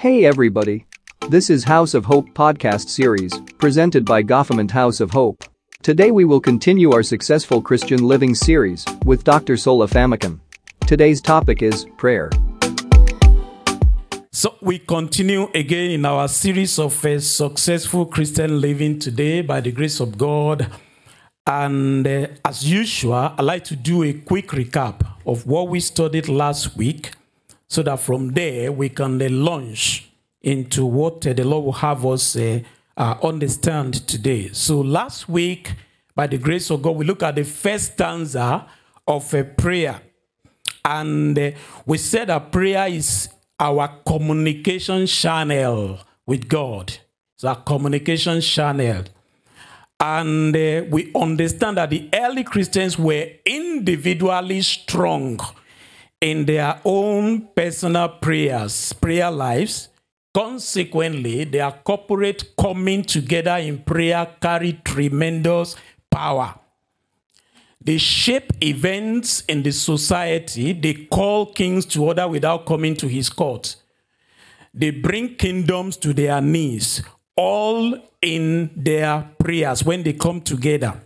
Hey everybody. This is House of Hope podcast series, presented by Gotham and House of Hope. Today we will continue our successful Christian living series with Dr. Sola Famakin. Today's topic is prayer. So we continue again in our series of uh, successful Christian living today by the grace of God. And uh, as usual, I'd like to do a quick recap of what we studied last week so that from there we can uh, launch into what uh, the Lord will have us uh, uh, understand today. So last week, by the grace of God, we look at the first stanza of a prayer. And uh, we said that prayer is our communication channel with God. It's our communication channel. And uh, we understand that the early Christians were individually strong in their own personal prayers, prayer lives. Consequently, their corporate coming together in prayer carried tremendous power. They shape events in the society. They call kings to order without coming to his court. They bring kingdoms to their knees, all in their prayers when they come together.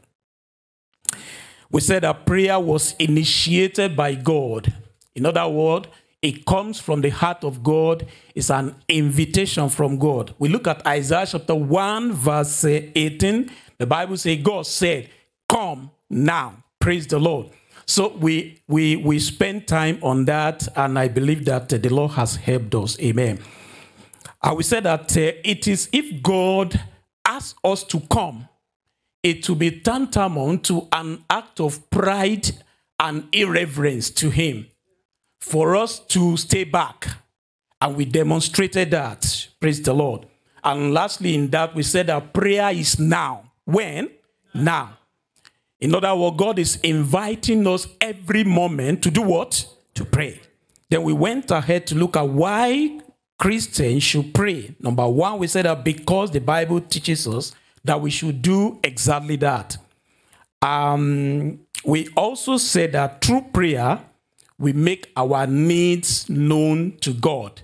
We said that prayer was initiated by God. In other words, it comes from the heart of God. It's an invitation from God. We look at Isaiah chapter 1, verse 18. The Bible says, God said, Come now. Praise the Lord. So we we we spend time on that, and I believe that uh, the Lord has helped us. Amen. I will say that uh, it is if God asks us to come, it will be tantamount to an act of pride and irreverence to Him for us to stay back. And we demonstrated that. Praise the Lord. And lastly, in that, we said that prayer is now. When? Now. In other words, God is inviting us every moment to do what? To pray. Then we went ahead to look at why Christians should pray. Number one, we said that because the Bible teaches us that we should do exactly that. Um, we also said that through prayer, we make our needs known to God.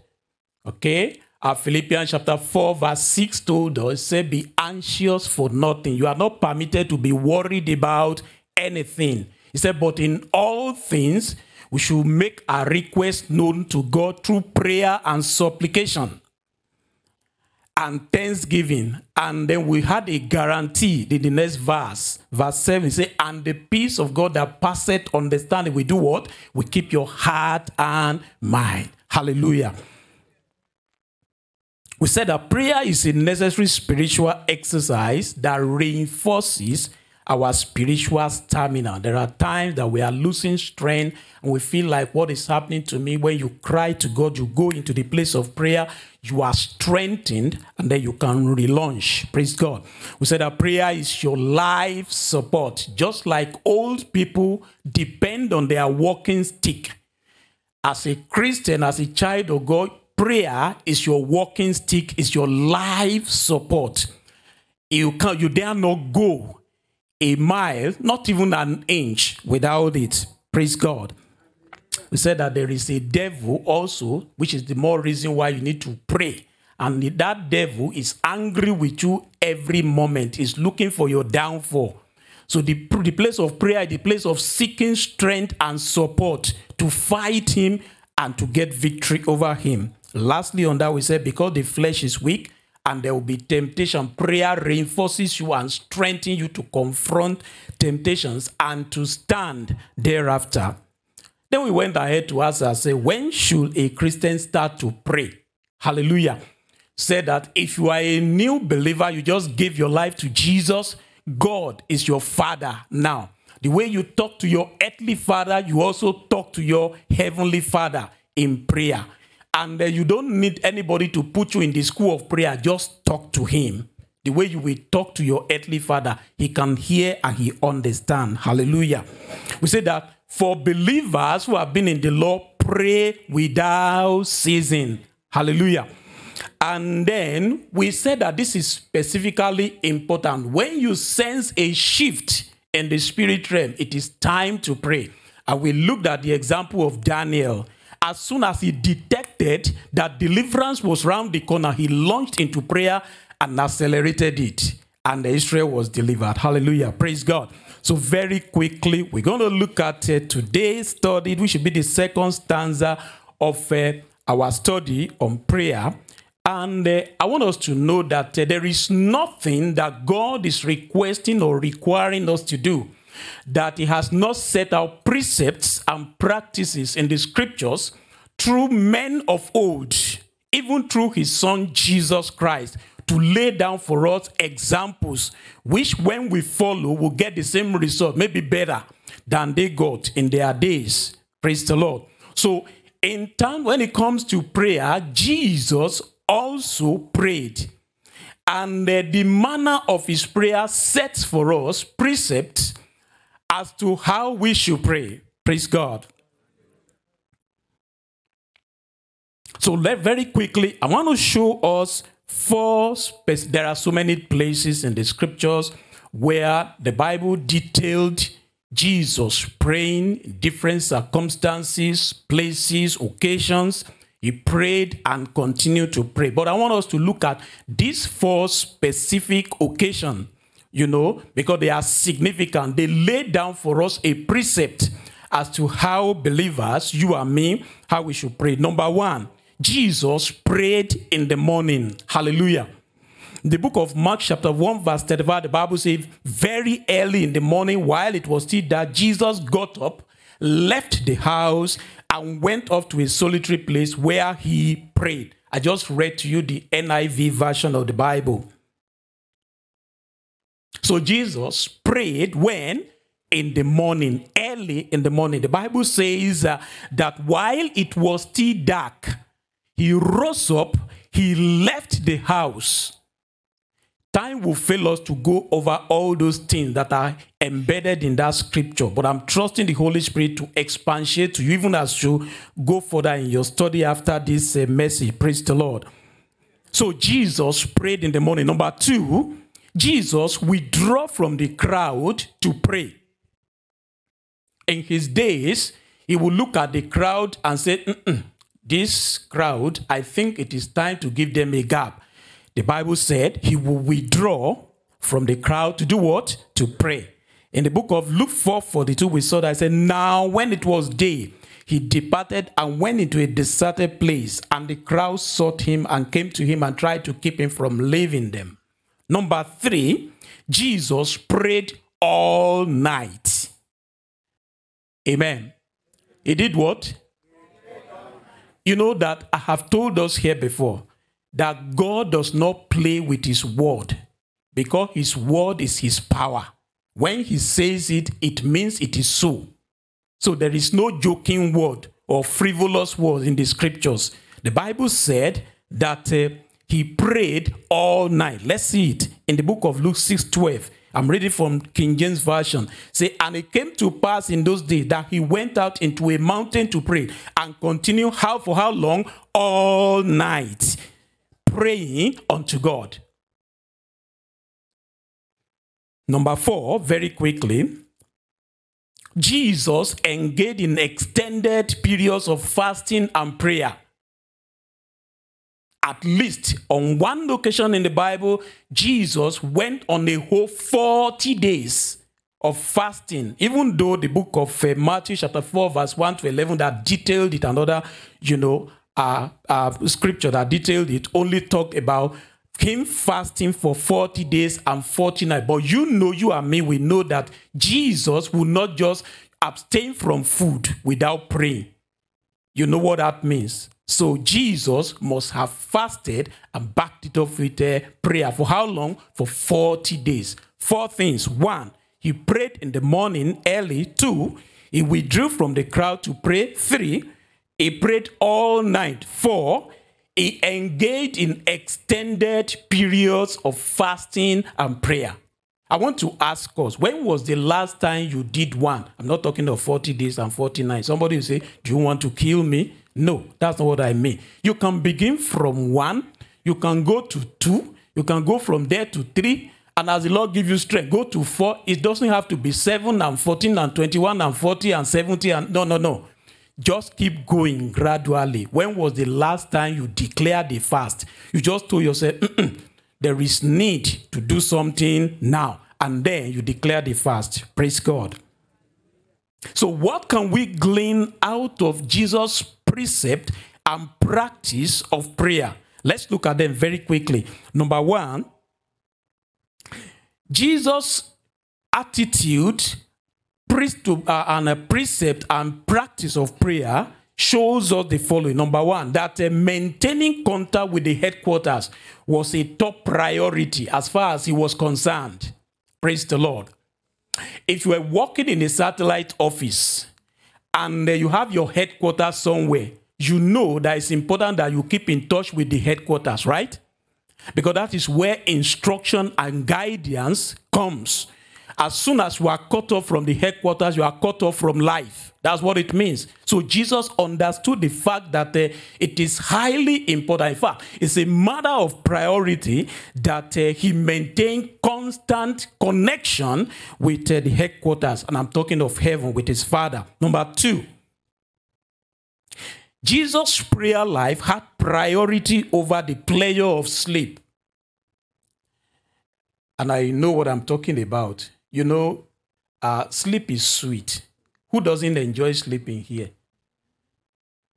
Okay? Our Philippians chapter 4, verse 6 told us, say, be anxious for nothing. You are not permitted to be worried about anything. He said, but in all things, we should make our request known to God through prayer and supplication and thanksgiving. And then we had a guarantee in the next verse, verse 7 say, And the peace of God that passeth understanding, we do what? We keep your heart and mind. Hallelujah. We said that prayer is a necessary spiritual exercise that reinforces our spiritual stamina. There are times that we are losing strength and we feel like what is happening to me when you cry to God, you go into the place of prayer, you are strengthened, and then you can relaunch. Praise God. We said that prayer is your life support. Just like old people depend on their walking stick. As a Christian, as a child of God, prayer is your walking stick, is your life support. You can you dare not go a mile, not even an inch without it. Praise God. We said that there is a devil also, which is the more reason why you need to pray. And that devil is angry with you every moment, is looking for your downfall. So the, the place of prayer, the place of seeking strength and support to fight him and to get victory over him. Lastly, on that, we said because the flesh is weak and there will be temptation, prayer reinforces you and strengthens you to confront temptations and to stand thereafter. Then we went ahead to ask and say, when should a Christian start to pray? Hallelujah. Said that if you are a new believer, you just gave your life to Jesus, God is your father now. The way you talk to your earthly father, you also talk to your heavenly father in prayer. And uh, you don't need anybody to put you in the school of prayer. Just talk to him. The way you will talk to your earthly father, he can hear and he understand. Hallelujah. We say that for believers who have been in the law, pray without ceasing. Hallelujah. And then we said that this is specifically important. When you sense a shift in the spirit realm, it is time to pray. And we looked at the example of Daniel as soon as he detected that deliverance was round the corner, he launched into prayer and accelerated it. And Israel was delivered. Hallelujah. Praise God. So, very quickly, we're going to look at uh, today's study, which should be the second stanza of uh, our study on prayer. And uh, I want us to know that uh, there is nothing that God is requesting or requiring us to do that He has not set out precepts and practices in the scriptures through men of old, even through His Son Jesus Christ, to lay down for us examples, which when we follow, will get the same result, maybe better than they got in their days. Praise the Lord. So, in time, when it comes to prayer, Jesus also prayed. And uh, the manner of his prayer sets for us precepts as to how we should pray. Praise God. So, let very quickly, I want to show us four. There are so many places in the scriptures where the Bible detailed Jesus praying different circumstances, places, occasions. He prayed and continued to pray. But I want us to look at these four specific occasions, you know, because they are significant. They lay down for us a precept as to how believers, you and me, how we should pray. Number one, Jesus prayed in the morning. Hallelujah. The book of Mark, chapter 1, verse 35, the Bible says, very early in the morning, while it was still dark, Jesus got up, left the house, and went off to a solitary place where he prayed. I just read to you the NIV version of the Bible. So Jesus prayed when? In the morning, early in the morning. The Bible says uh, that while it was still dark, he rose up, he left the house. Time will fail us to go over all those things that are embedded in that scripture, but I'm trusting the Holy Spirit to expatiate to you even as you go further in your study after this uh, message. Praise the Lord. So Jesus prayed in the morning. Number two, Jesus withdrew from the crowd to pray. In his days, he would look at the crowd and say, This crowd, I think it is time to give them a gap. The Bible said he will withdraw from the crowd to do what? To pray. In the book of Luke 4 42, we saw that I said, Now when it was day, he departed and went into a deserted place, and the crowd sought him and came to him and tried to keep him from leaving them. Number three, Jesus prayed all night. Amen. He did what? You know that I have told us here before that God does not play with his word because his word is his power. When he says it, it means it is so. So there is no joking word or frivolous word in the scriptures. The Bible said that uh, he prayed all night. Let's see it in the book of Luke 6 12. I'm reading from King James Version. Say, and it came to pass in those days that he went out into a mountain to pray and continue how for how long? All night, praying unto God. Number four, very quickly, Jesus engaged in extended periods of fasting and prayer. At least on one location in the Bible, Jesus went on a whole 40 days of fasting, even though the book of uh, Matthew, chapter 4, verse 1 to 11, that detailed it, another, you know, uh, uh, scripture that detailed it, only talked about him fasting for 40 days and 40 nights. But you know, you and me, we know that Jesus will not just abstain from food without praying. You know what that means? So Jesus must have fasted and backed it up with a prayer. For how long? For 40 days. Four things. One, he prayed in the morning early. Two, he withdrew from the crowd to pray. Three, he prayed all night. Four, he engaged in extended periods of fasting and prayer. I want to ask us, when was the last time you did one? I'm not talking of 40 days and 49. Somebody will say, Do you want to kill me? No, that's not what I mean. You can begin from one, you can go to two, you can go from there to three, and as the Lord give you strength, go to four. It doesn't have to be seven and 14 and 21 and 40 and 70 and no, no, no. just keep going gradually. When was the last time you declared a fast? You just told yourself, mm, mm, there is need to do something now. And then you declare the fast. Praise God. So, what can we glean out of Jesus' precept and practice of prayer? Let's look at them very quickly. Number one, Jesus' attitude to, uh, and a precept and practice of prayer shows us the following. Number one, that uh, maintaining contact with the headquarters was a top priority as far as he was concerned. Praise the Lord. If you were working in a satellite office and uh, you have your headquarters somewhere, you know that it's important that you keep in touch with the headquarters, right? Because that is where instruction and guidance comes. As soon as you are cut off from the headquarters, you are cut off from life. That's what it means. So Jesus understood the fact that uh, it is highly important. In fact, it's a matter of priority that uh, he maintain constant connection with uh, the headquarters. And I'm talking of heaven with his father. Number two, Jesus' prayer life had priority over the pleasure of sleep. And I know what I'm talking about. You know, uh, sleep is sweet. Who doesn't enjoy sleeping here?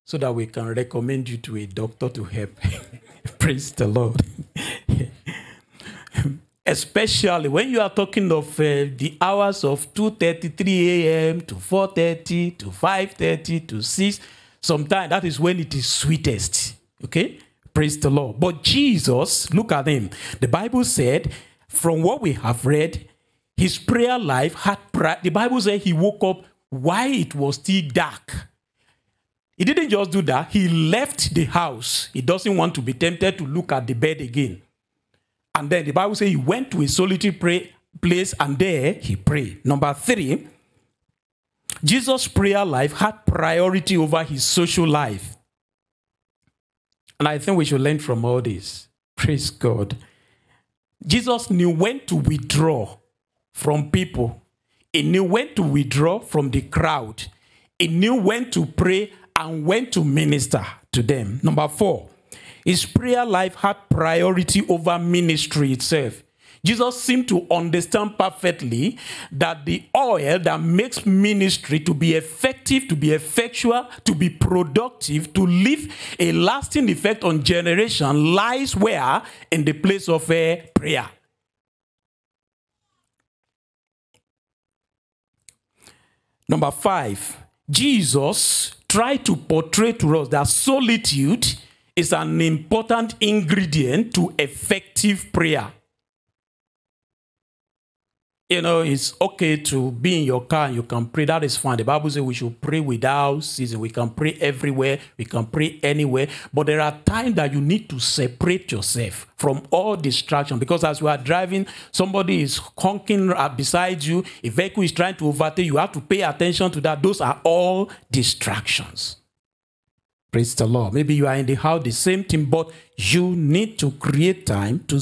So that we can recommend you to a doctor to help. Praise the Lord. Especially when you are talking of uh, the hours of 2.33 a.m. to 4.30 to 5.30 to 6. Sometimes that is when it is sweetest. Okay? Praise the Lord. But Jesus, look at him. The Bible said, from what we have read, his prayer life had, priority. the Bible says he woke up while it was still dark. He didn't just do that, he left the house. He doesn't want to be tempted to look at the bed again. And then the Bible says he went to a solitary pray, place and there he prayed. Number three, Jesus' prayer life had priority over his social life. And I think we should learn from all this. Praise God. Jesus knew when to withdraw from people. He knew when to withdraw from the crowd. He knew when to pray and when to minister to them. Number four, his prayer life had priority over ministry itself. Jesus seemed to understand perfectly that the oil that makes ministry to be effective, to be effectual, to be productive, to leave a lasting effect on generation lies where? In the place of uh, prayer. Number five, Jesus tried to portray to us that solitude is an important ingredient to effective prayer. You know, it's okay to be in your car and you can pray. That is fine. The Bible says we should pray without ceasing. We can pray everywhere. We can pray anywhere. But there are times that you need to separate yourself from all distraction because as you are driving, somebody is honking uh, beside you. A vehicle is trying to overtake you. You have to pay attention to that. Those are all distractions. Praise the Lord. Maybe you are in the house, the same thing, but you need to create time to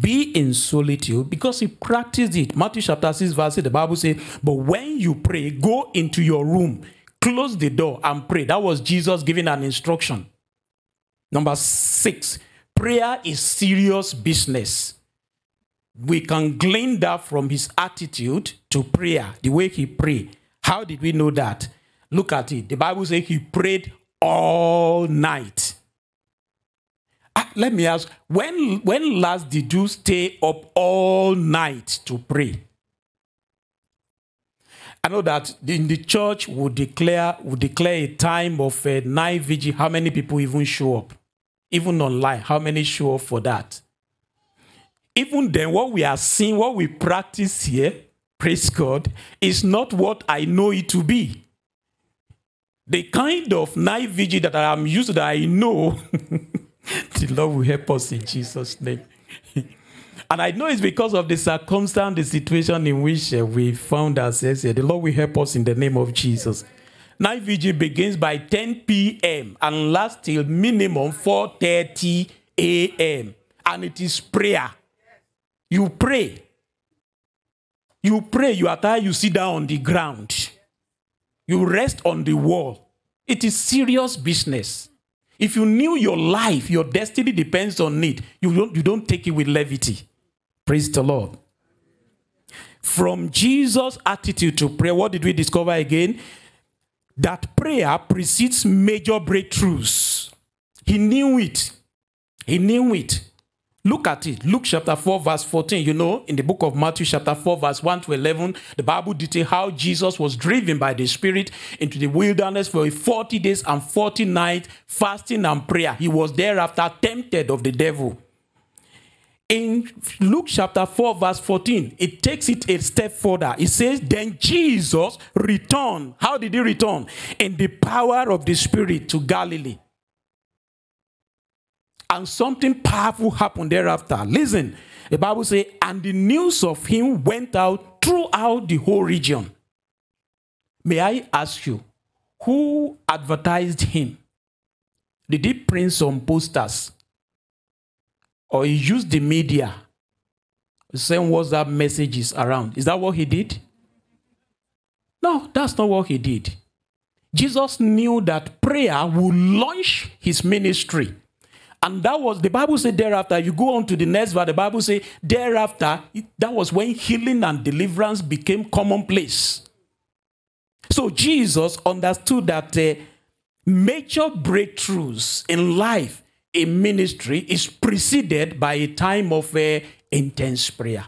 be in solitude because he practiced it. Matthew chapter 6, verse 8, the Bible says, But when you pray, go into your room, close the door, and pray. That was Jesus giving an instruction. Number six, prayer is serious business. We can glean that from his attitude to prayer, the way he prayed. How did we know that? Look at it. The Bible says he prayed all night. Ah, let me ask, when, when last did you stay up all night to pray? I know that in the church would declare would declare a time of a night vigil. How many people even show up? Even online, how many show up for that? Even then, what we are seeing, what we practice here, praise God, is not what I know it to be. The kind of night vigil that I am used to, that I know the Lord will help us in Jesus' name. and I know it's because of the circumstance, the situation in which uh, we found ourselves here. The Lord will help us in the name of Jesus. Night vigil begins by 10 p.m. and lasts till minimum 4:30 a.m. And it is prayer. You pray. You pray. You are tired. You sit down on the ground. You rest on the wall. It is serious business. If you knew your life, your destiny depends on it, you don't, you don't take it with levity. Praise the Lord. From Jesus' attitude to prayer, what did we discover again? That prayer precedes major breakthroughs. He knew it. He knew it. Look at it. Luke chapter 4, verse 14. You know, in the book of Matthew, chapter 4, verse 1 to 11, the Bible details how Jesus was driven by the Spirit into the wilderness for 40 days and 40 nights, fasting and prayer. He was thereafter tempted of the devil. In Luke chapter 4, verse 14, it takes it a step further. It says, Then Jesus returned. How did he return? In the power of the Spirit to Galilee and something powerful happened thereafter. Listen, the Bible says, and the news of him went out throughout the whole region. May I ask you, who advertised him? Did he print some posters? Or he used the media? Send WhatsApp messages around. Is that what he did? No, that's not what he did. Jesus knew that prayer would launch his ministry. And that was the Bible said thereafter, you go on to the next verse, the Bible say thereafter, that was when healing and deliverance became commonplace. So Jesus understood that uh, major breakthroughs in life, in ministry, is preceded by a time of uh, intense prayer.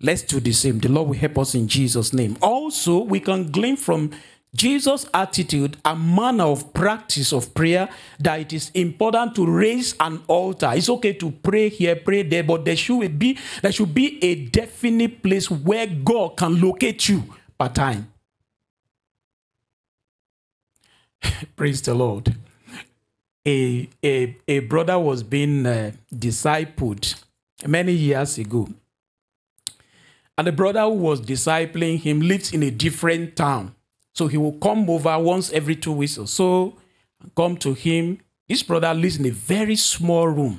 Let's do the same. The Lord will help us in Jesus' name. Also, we can glean from Jesus' attitude and manner of practice of prayer that it is important to raise an altar. It's okay to pray here, pray there, but there should be there should be a definite place where God can locate you per time. Praise the Lord. A, a, a brother was being uh, discipled many years ago. And the brother who was discipling him lives in a different town. So he will come over once every two weeks or so, come to him. This brother lives in a very small room.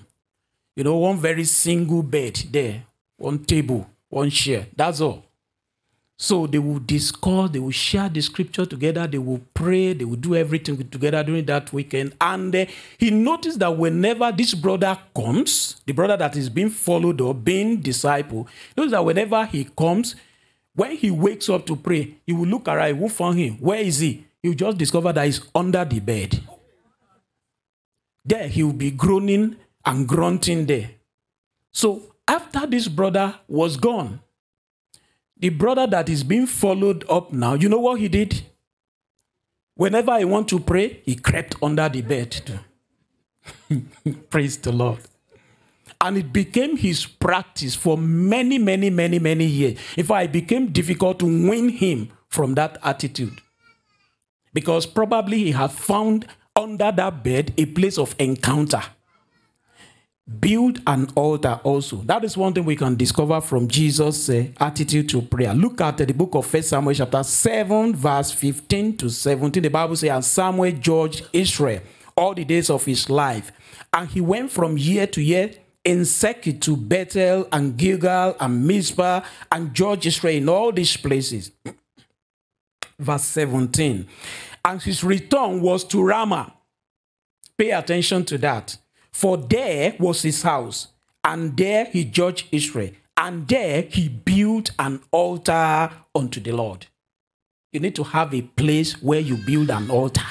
You know, one very single bed there, one table, one chair. That's all. So they will discuss, they will share the scripture together, they will pray, they will do everything together during that weekend. And uh, he noticed that whenever this brother comes, the brother that is being followed or being disciple, knows that whenever he comes, when he wakes up to pray, he will look around, Who found him. Where is he? He will just discover that he's under the bed. There he will be groaning and grunting there. So after this brother was gone, the brother that is being followed up now, you know what he did? Whenever I want to pray, he crept under the bed. Praise the Lord. And it became his practice for many, many, many, many years. In fact, it became difficult to win him from that attitude. Because probably he had found under that bed a place of encounter. Build an altar also. That is one thing we can discover from Jesus' uh, attitude to prayer. Look at uh, the book of First Samuel, chapter 7, verse 15 to 17. The Bible says, And Samuel judged Israel all the days of his life. And he went from year to year in circuit to Bethel and Gilgal and Mizpah and George Israel in all these places. Verse 17. And his return was to Ramah. Pay attention to that. For there was his house, and there he judged Israel, and there he built an altar unto the Lord. You need to have a place where you build an altar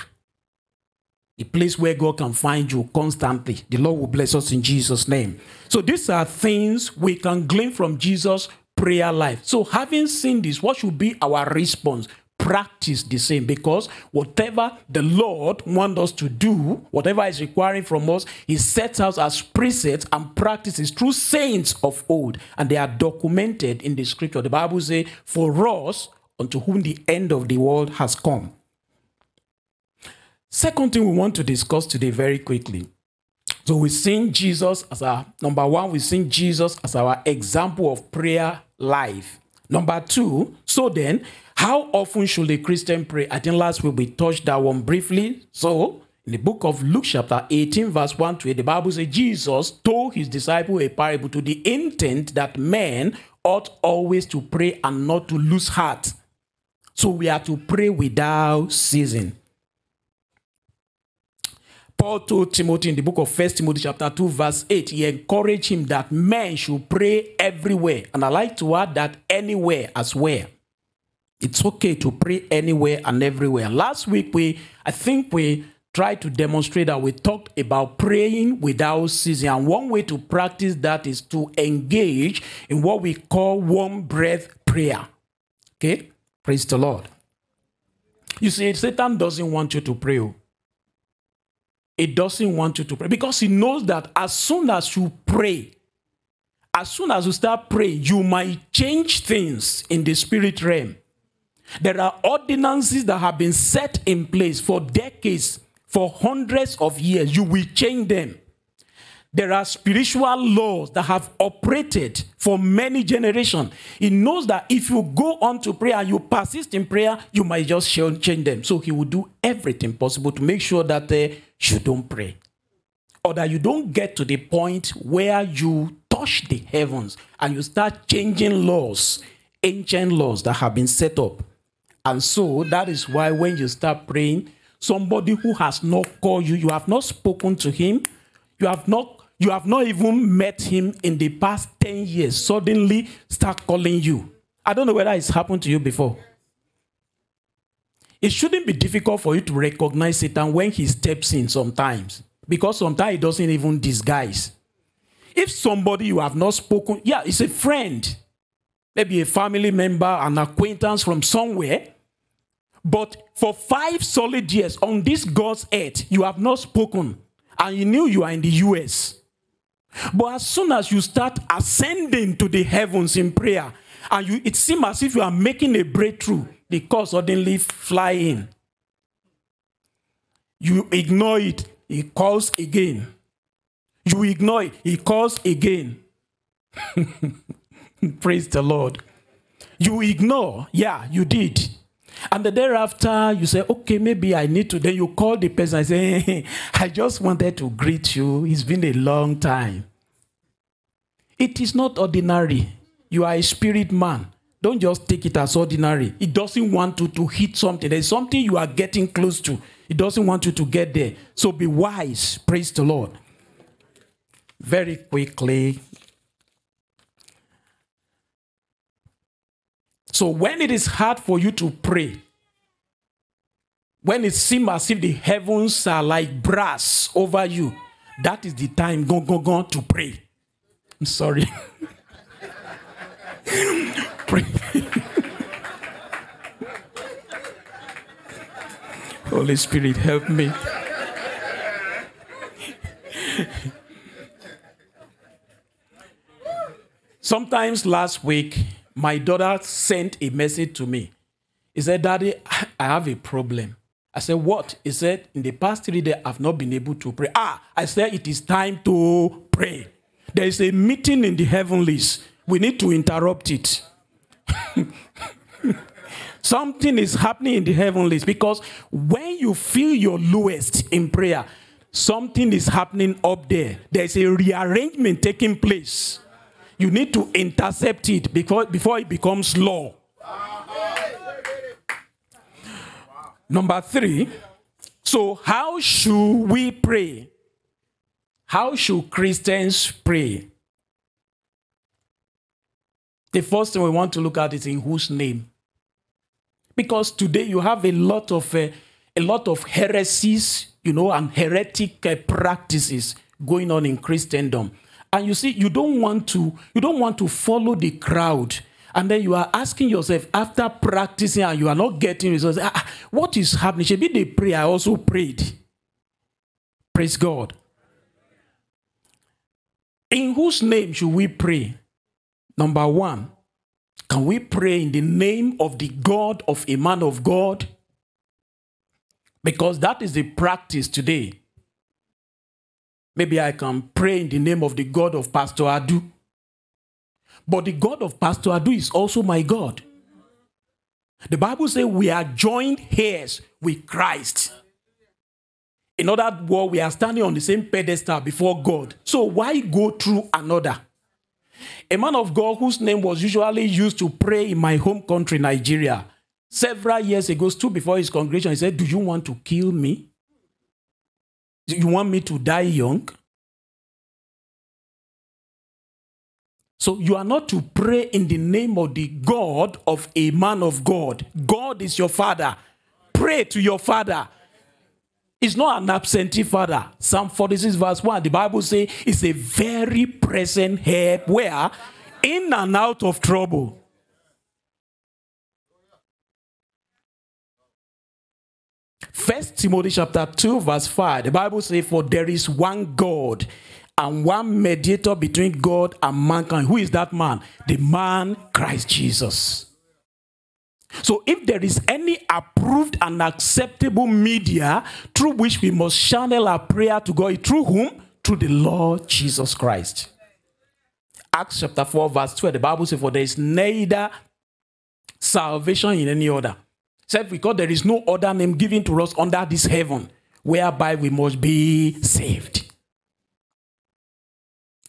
a place where God can find you constantly. The Lord will bless us in Jesus' name. So these are things we can glean from Jesus' prayer life. So having seen this, what should be our response? Practice the same because whatever the Lord wants us to do, whatever is requiring from us, He sets out as precepts and practices through saints of old, and they are documented in the scripture. The Bible says, For us, unto whom the end of the world has come. Second thing we want to discuss today very quickly. So we've seen Jesus as our number one, we've seen Jesus as our example of prayer life. Number two, so then, how often should a Christian pray? I think last week we touched that one briefly. So, in the book of Luke, chapter 18, verse 1 to 8, the Bible says Jesus told his disciple a parable to the intent that men ought always to pray and not to lose heart. So we are to pray without ceasing. Paul told Timothy in the book of First Timothy chapter 2 verse 8, he encouraged him that men should pray everywhere. And I like to add that anywhere as well. It's okay to pray anywhere and everywhere. Last week we I think we tried to demonstrate that we talked about praying without ceasing. And one way to practice that is to engage in what we call one breath prayer. Okay? Praise the Lord. You see, Satan doesn't want you to pray. Oh. It doesn't want you to pray because he knows that as soon as you pray, as soon as you start praying, you might change things in the spirit realm. There are ordinances that have been set in place for decades, for hundreds of years. You will change them. There are spiritual laws that have operated for many generations. He knows that if you go on to prayer and you persist in prayer, you might just change them. So he will do everything possible to make sure that uh, you don't pray or that you don't get to the point where you touch the heavens and you start changing laws, ancient laws that have been set up. And so that is why when you start praying, somebody who has not called you, you have not spoken to him, you have not you have not even met him in the past 10 years, suddenly start calling you. I don't know whether it's happened to you before. It shouldn't be difficult for you to recognize Satan when he steps in sometimes, because sometimes he doesn't even disguise. If somebody you have not spoken, yeah, it's a friend, maybe a family member, an acquaintance from somewhere, but for five solid years on this God's earth, you have not spoken, and you knew you are in the US. But as soon as you start ascending to the heavens in prayer, and you, it seems as if you are making a breakthrough, the call suddenly fly in. You ignore it, he calls again. You ignore it, he calls again. Praise the Lord. You ignore, yeah, you did. And the thereafter, you say, okay, maybe I need to. Then you call the person and say, I just wanted to greet you. It's been a long time. It is not ordinary. You are a spirit man. Don't just take it as ordinary. It doesn't want you to hit something. There's something you are getting close to. It doesn't want you to get there. So be wise. Praise the Lord. Very quickly. So when it is hard for you to pray, when it seems as if the heavens are like brass over you, that is the time go go go to pray. I'm sorry. Holy Spirit, help me. Sometimes last week, my daughter sent a message to me. He said, Daddy, I have a problem. I said, What? He said, In the past three days, I've not been able to pray. Ah, I said, It is time to pray. There is a meeting in the heavenlies. We need to interrupt it. Something is happening in the heavenlies because when you feel your lowest in prayer, something is happening up there. There's a rearrangement taking place. You need to intercept it before, before it becomes law. Number three, so how should we pray? How should Christians pray? The first thing we want to look at is in whose name. Because today you have a lot of uh, a lot of heresies, you know, and heretic uh, practices going on in Christendom. And you see, you don't want to you don't want to follow the crowd. And then you are asking yourself after practicing and you are not getting results. Ah, ah, what is happening? Should be the prayer I also prayed. Praise God. In whose name should we pray? Number one, can we pray in the name of the God of a man of God? Because that is the practice today. Maybe I can pray in the name of the God of Pastor Adu. But the God of Pastor Adu is also my God. The Bible says we are joined heirs with Christ. In other words, we are standing on the same pedestal before God. So why go through another? A man of God whose name was usually used to pray in my home country, Nigeria, several years ago, stood before his congregation. He said, Do you want to kill me? Do you want me to die young? So you are not to pray in the name of the God of a man of God. God is your father. Pray to your father. It's not an absentee father. Psalm 46, verse 1, the Bible says it's a very present help where in and out of trouble. First Timothy chapter 2, verse 5, the Bible says, For there is one God and one mediator between God and mankind. Who is that man? The man Christ Jesus. So, if there is any approved and acceptable media through which we must channel our prayer to God, through whom? Through the Lord Jesus Christ. Acts chapter 4, verse 12, the Bible says, For there is neither salvation in any other. Except because there is no other name given to us under this heaven whereby we must be saved.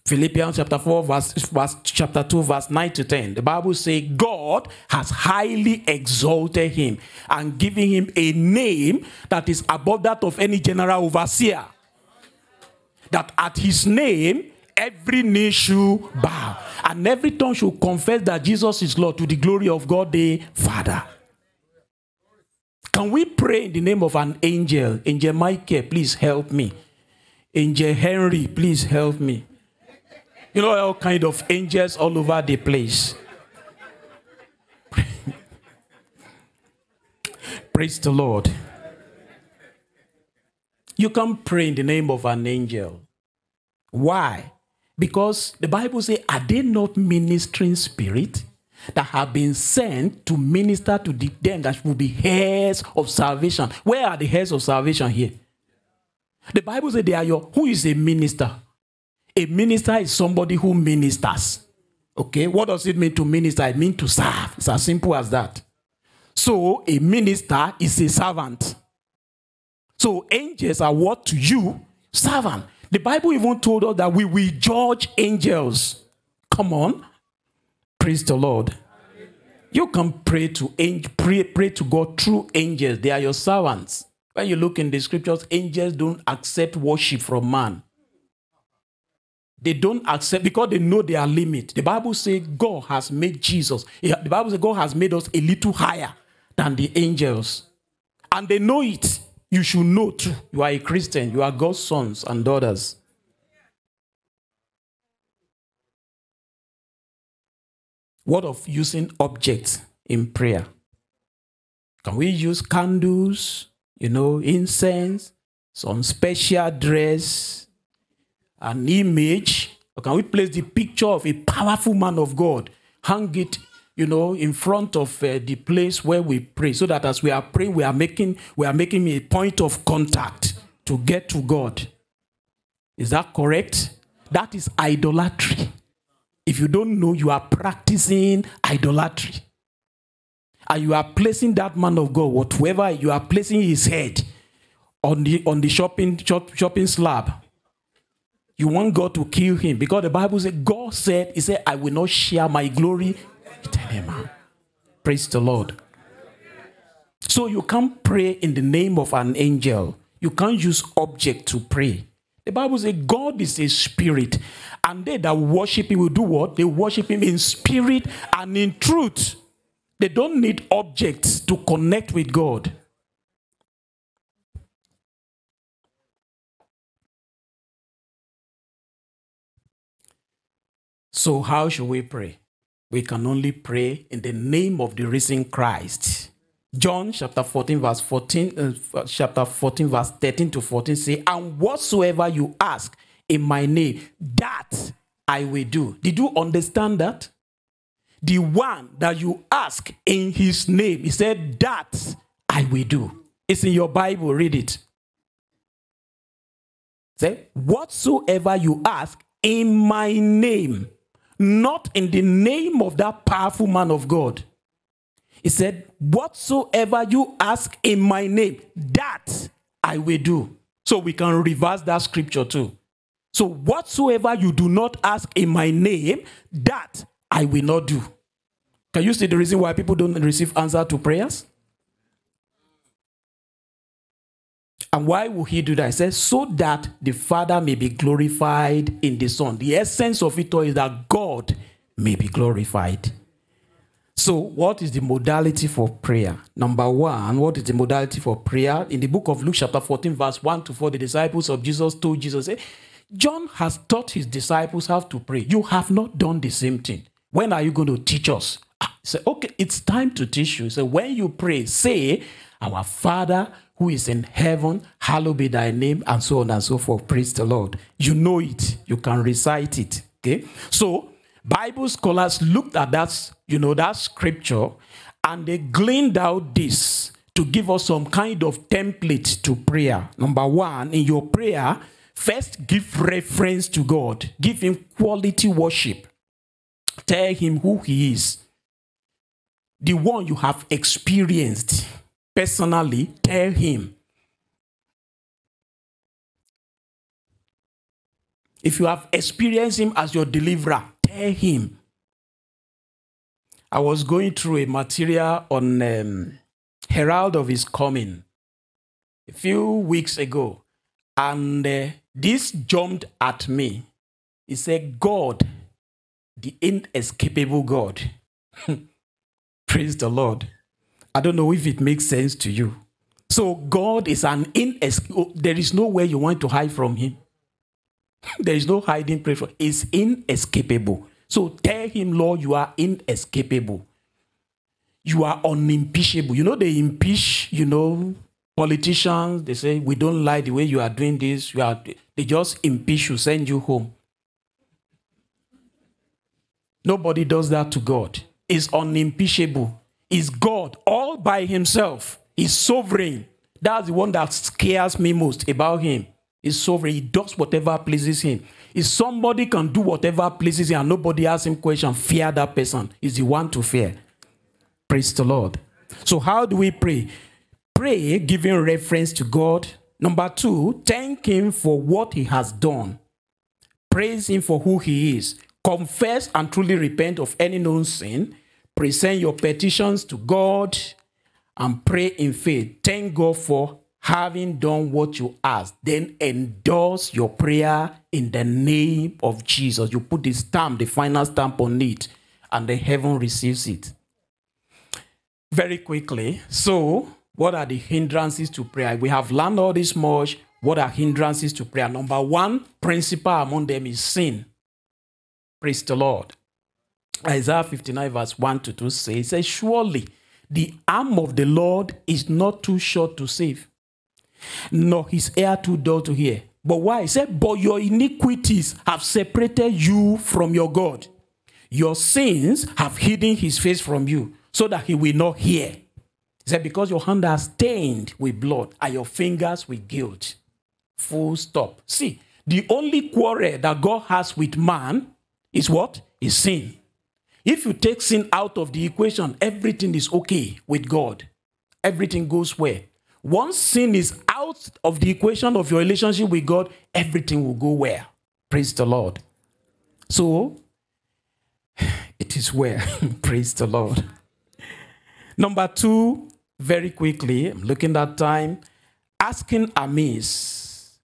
Philippians chapter 4, verse, verse, chapter 2, verse 9 to 10. The Bible says, God has highly exalted him and given him a name that is above that of any general overseer. That at his name, every knee should bow, and every tongue should confess that Jesus is Lord to the glory of God the Father. Can we pray in the name of an angel? Angel Michael, please help me. Angel Henry, please help me. You know, all kind of angels all over the place. Praise the Lord. You can pray in the name of an angel. Why? Because the Bible says, are they not ministering spirit that have been sent to minister to the, them that will be heirs of salvation? Where are the heirs of salvation here? The Bible says they are your, who is a minister? A minister is somebody who ministers. Okay, what does it mean to minister? It means to serve. It's as simple as that. So, a minister is a servant. So, angels are what to you? Servant. The Bible even told us that we will judge angels. Come on. Praise the Lord. You can pray to angel, pray, pray to God through angels. They are your servants. When you look in the scriptures, angels don't accept worship from man. They don't accept because they know their limit. The Bible says God has made Jesus. Eh, the Bible says God has made us a little higher than the angels. And they know it. You should know too. You are a Christian. You are God's sons and daughters. What of using objects in prayer? Can we use candles, you know, incense, some special dress, an image? Or can we place the picture of a powerful man of God, hang it, you know, in front of uh, the place where we pray, so that as we are praying, we are making we are making a point of contact to get to God. Is that correct? That is idolatry. If you don't know, you are practicing idolatry. And you are placing that man of God, whatever you are placing his head on the on the shopping shop, shopping slab. You want God to kill him because the Bible says God said, He said, I will not share my glory with any man. Praise the Lord. So you can't pray in the name of an angel. You can't use object to pray. The Bible says God is a spirit, and they that worship Him will do what? They worship Him in spirit and in truth. They don't need objects to connect with God. So, how should we pray? We can only pray in the name of the risen Christ. John chapter 14, verse 14, uh, chapter 14, verse 13 to 14 say, And whatsoever you ask in my name, that I will do. Did you understand that? The one that you ask in his name, he said, That I will do. It's in your Bible, read it. Say, whatsoever you ask in my name, not in the name of that powerful man of God. He said, Whatsoever you ask in my name, that I will do. So we can reverse that scripture too. So, whatsoever you do not ask in my name, that I will not do. Can you see the reason why people don't receive answer to prayers? And why will he do that? He says, so that the Father may be glorified in the Son. The essence of it all is that God may be glorified. So, what is the modality for prayer? Number one, what is the modality for prayer? In the book of Luke, chapter 14, verse 1 to 4, the disciples of Jesus told Jesus, hey, John has taught his disciples how to pray. You have not done the same thing. When are you going to teach us? Ah, say, okay, it's time to teach you. So, when you pray, say, Our Father who is in heaven, hallowed be thy name, and so on and so forth. Praise the Lord. You know it, you can recite it. Okay. So Bible scholars looked at that, you know, that scripture, and they gleaned out this to give us some kind of template to prayer. Number one, in your prayer, first give reference to God, give him quality worship. Tell him who he is. The one you have experienced personally tell him. If you have experienced him as your deliverer, tell him. I was going through a material on um, Herald of His Coming a few weeks ago, and uh, this jumped at me. He said, God, the inescapable God. Praise the Lord. I don't know if it makes sense to you. So God is an inescapable. There is nowhere you want to hide from Him. there is no hiding place. For it's inescapable. So tell Him, Lord, you are inescapable. You are unimpeachable. You know they impeach. You know politicians. They say we don't like the way you are doing this. You are. They just impeach you, send you home. Nobody does that to God. It's unimpeachable is God all by himself. He's sovereign. That's the one that scares me most about him. He's sovereign. He does whatever pleases him. If somebody can do whatever pleases him and nobody asks him question, fear that person. Is the one to fear. Praise the Lord. So how do we pray? Pray giving reference to God. Number two, thank him for what he has done. Praise him for who he is. Confess and truly repent of any known sin present your petitions to God and pray in faith. Thank God for having done what you asked. Then endorse your prayer in the name of Jesus. You put the stamp, the final stamp on it, and the heaven receives it. Very quickly. So, what are the hindrances to prayer? We have learned all this much. What are hindrances to prayer? Number one, principal among them is sin. Praise the Lord. Isaiah 59, verse 1 to 2 says, says, Surely the arm of the Lord is not too short to save, nor his ear too dull to hear. But why? He said, But your iniquities have separated you from your God. Your sins have hidden his face from you, so that he will not hear. He said, Because your hand are stained with blood, and your fingers with guilt. Full stop. See, the only quarrel that God has with man is what? Is sin. If you take sin out of the equation, everything is okay with God. Everything goes well. Once sin is out of the equation of your relationship with God, everything will go well. Praise the Lord. So, it is well. Praise the Lord. Number two, very quickly, I'm looking at time, asking amiss.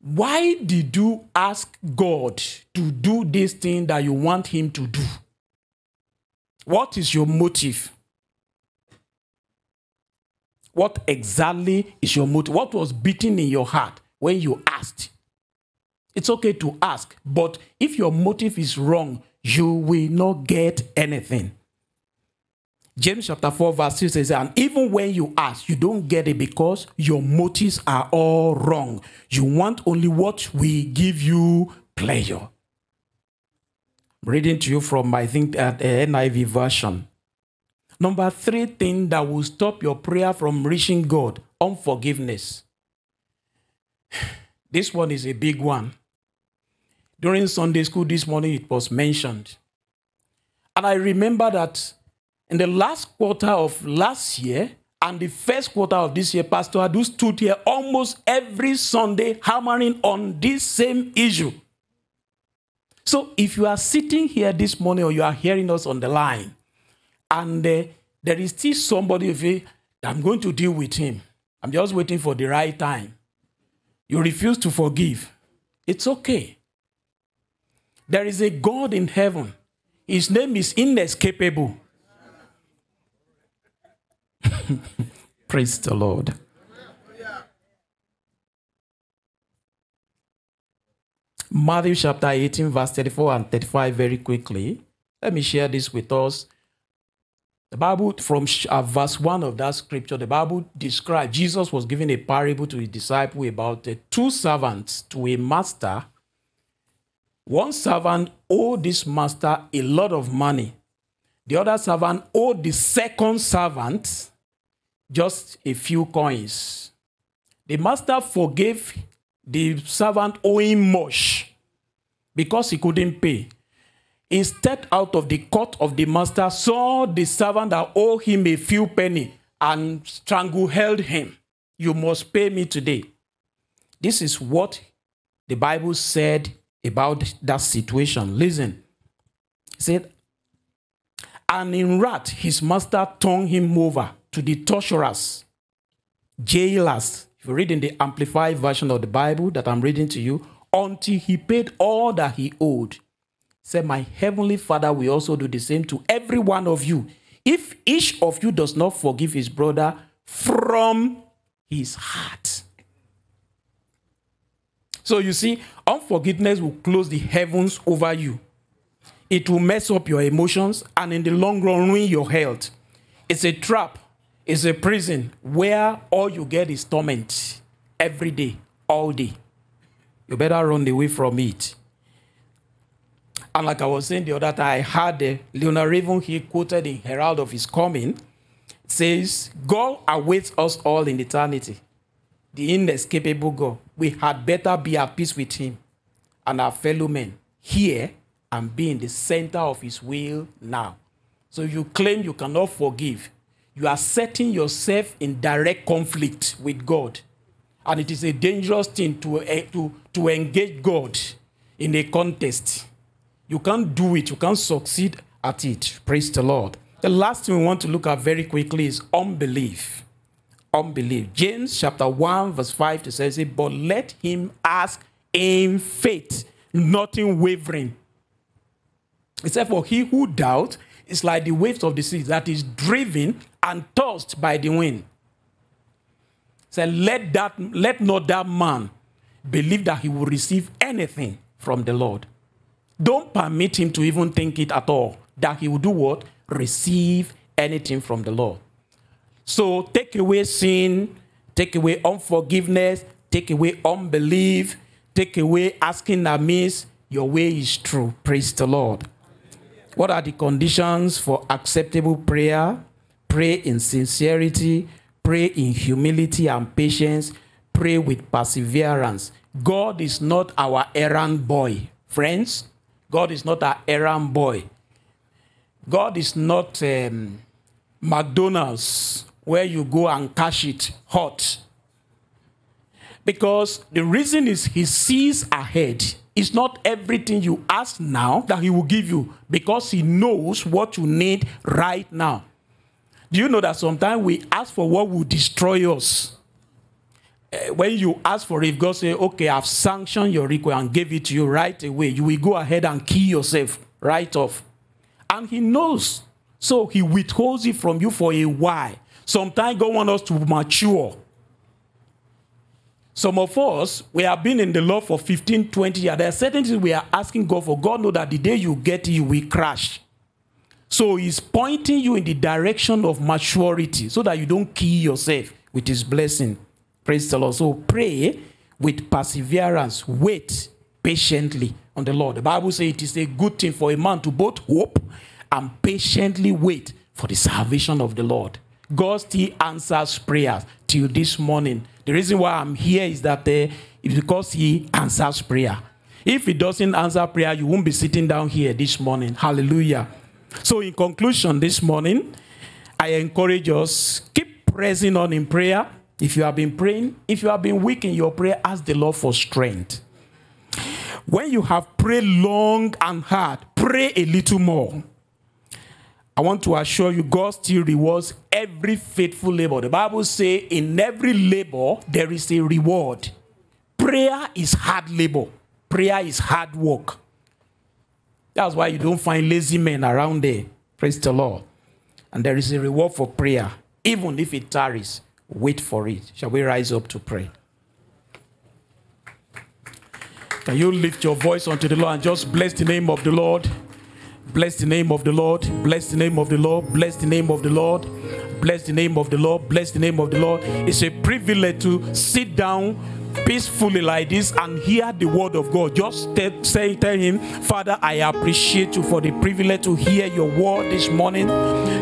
Why did you ask God to do this thing that you want Him to do? What is your motive? What exactly is your motive? What was beating in your heart when you asked? It's okay to ask, but if your motive is wrong, you will not get anything. James chapter 4, verse 6 says, And even when you ask, you don't get it because your motives are all wrong. You want only what will give you pleasure reading to you from, I think, at the NIV version. Number three thing that will stop your prayer from reaching God unforgiveness. This one is a big one. During Sunday school this morning, it was mentioned. And I remember that in the last quarter of last year and the first quarter of this year, Pastor Adu stood here almost every Sunday hammering on this same issue. So if you are sitting here this morning or you are hearing us on the line, and uh, there is still somebody of you, I'm going to deal with him. I'm just waiting for the right time. You refuse to forgive. It's okay. There is a God in heaven. His name is inescapable. Praise the Lord. Matthew chapter 18, verse 34 and 35, very quickly. Let me share this with us. The Bible, from uh, verse 1 of that scripture, the Bible describes Jesus was giving a parable to his disciple about uh, two servants to a master. One servant owed this master a lot of money. The other servant owed the second servant just a few coins. The master forgave the servant owing much because he couldn't pay. He stepped out of the court of the master, saw the servant that owed him a few penny, and strangled him. You must pay me today. This is what the Bible said about that situation. Listen. It said, and in wrath, his master turned him over to the torturers, jailers, if you read in the amplified version of the Bible that I'm reading to you, until he paid all that he owed. Said, My heavenly Father will also do the same to every one of you. If each of you does not forgive his brother from his heart. So you see, unforgiveness will close the heavens over you. It will mess up your emotions and in the long run ruin your health. It's a trap is a prison where all you get is torment every day, all day. You better run away from it. And like I was saying the other time, I had uh, Leonard Ravenhill quoted in Herald of His Coming, says, God awaits us all in eternity, the inescapable God. We had better be at peace with Him and our fellow men here and be in the center of His will now. So you claim you cannot forgive, you are setting yourself in direct conflict with God. And it is a dangerous thing to, uh, to, to engage God in a contest. You can't do it, you can't succeed at it. Praise the Lord. The last thing we want to look at very quickly is unbelief. Unbelief. James chapter 1, verse 5 to says but let him ask in faith, nothing wavering. Except for he who doubts is like the waves of the sea that is driven and tossed by the wind. Say, so let that let not that man believe that he will receive anything from the Lord. Don't permit him to even think it at all. That he will do what? Receive anything from the Lord. So take away sin, take away unforgiveness, take away unbelief, take away asking amiss. Your way is true. Praise the Lord. What are the conditions for acceptable prayer? Pray in sincerity, pray in humility and patience, pray with perseverance. God is not our errand boy. Friends, God is not our errand boy. God is not um, McDonald's where you go and cash it hot. Because the reason is he sees ahead. It's not everything you ask now that he will give you because he knows what you need right now. Do you know that sometimes we ask for what will destroy us? Uh, when you ask for it, God say, okay, I've sanctioned your request and gave it to you right away. You will go ahead and kill yourself right off. And he knows. So he withholds it from you for a while. Sometimes God wants us to mature. Some of us, we have been in the Lord for 15, 20 years. There are certain things we are asking God for. God know that the day you get it, you will crash. So he's pointing you in the direction of maturity so that you don't kill yourself with his blessing. Praise the Lord. So pray with perseverance, wait patiently on the Lord. The Bible says it is a good thing for a man to both hope and patiently wait for the salvation of the Lord. God still answers prayers till this morning. The reason why I'm here is that uh, it's because He answers prayer. If He doesn't answer prayer, you won't be sitting down here this morning. Hallelujah. So, in conclusion, this morning, I encourage us keep pressing on in prayer. If you have been praying, if you have been weak in your prayer, ask the Lord for strength. When you have prayed long and hard, pray a little more. I want to assure you, God still rewards every faithful labor. The Bible says, in every labor, there is a reward. Prayer is hard labor, prayer is hard work. That's why you don't find lazy men around there. Praise the Lord. And there is a reward for prayer, even if it tarries. Wait for it. Shall we rise up to pray? Can you lift your voice unto the Lord and just bless the name of the Lord? Bless the name of the Lord. Bless the name of the Lord. Bless the name of the Lord. Bless the name of the Lord. Bless the name of the Lord. It's a privilege to sit down peacefully like this and hear the word of God. Just say, tell him, Father, I appreciate you for the privilege to hear your word this morning.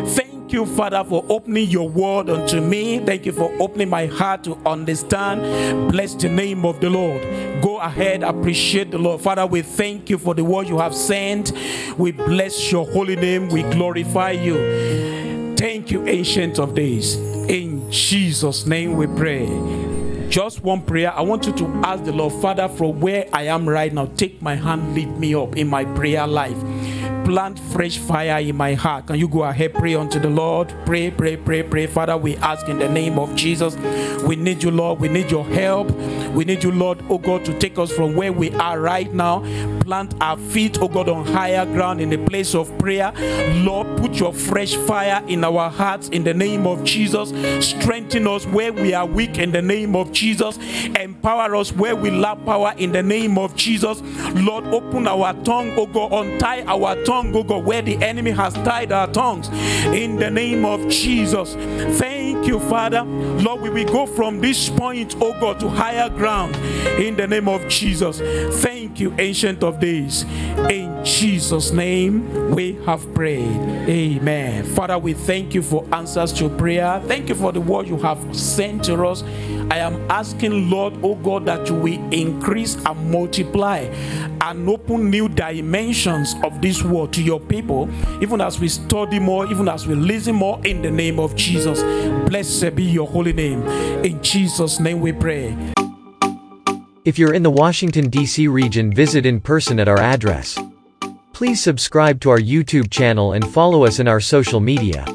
Thank you, Father, for opening your word unto me. Thank you for opening my heart to understand. Bless the name of the Lord. Go ahead, appreciate the Lord. Father, we thank you for the word you have sent. We bless your holy name. We glorify you. Thank you, Ancient of Days. In Jesus' name we pray. Just one prayer. I want you to ask the Lord, Father, from where I am right now, take my hand, lift me up in my prayer life plant fresh fire in my heart. Can you go ahead, pray unto the Lord? Pray, pray, pray, pray. Father, we ask in the name of Jesus. We need you, Lord. We need your help. We need you, Lord, oh God, to take us from where we are right now. Plant our feet, oh God, on higher ground in the place of prayer. Lord, put your fresh fire in our hearts in the name of Jesus. Strengthen us where we are weak in the name of Jesus. Empower us where we lack power in the name of Jesus. Lord, open our tongue, oh God, untie our tongue tongue, oh God, where the enemy has tied our tongues. In the name of Jesus. Thank you, Father. Lord, we will go from this point, oh God, to higher ground. In the name of Jesus. Thank you, Ancient of Days. In Jesus' name, we have prayed. Amen. Father, we thank you for answers to prayer. Thank you for the word you have sent to us. I am asking, Lord, oh God, that you will increase and multiply and open new dimensions of this word to your people, even as we study more, even as we listen more in the name of Jesus. Blessed be your holy name. In Jesus' name we pray. If you're in the Washington, D.C. region, visit in person at our address. Please subscribe to our YouTube channel and follow us in our social media.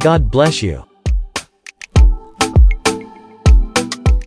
God bless you.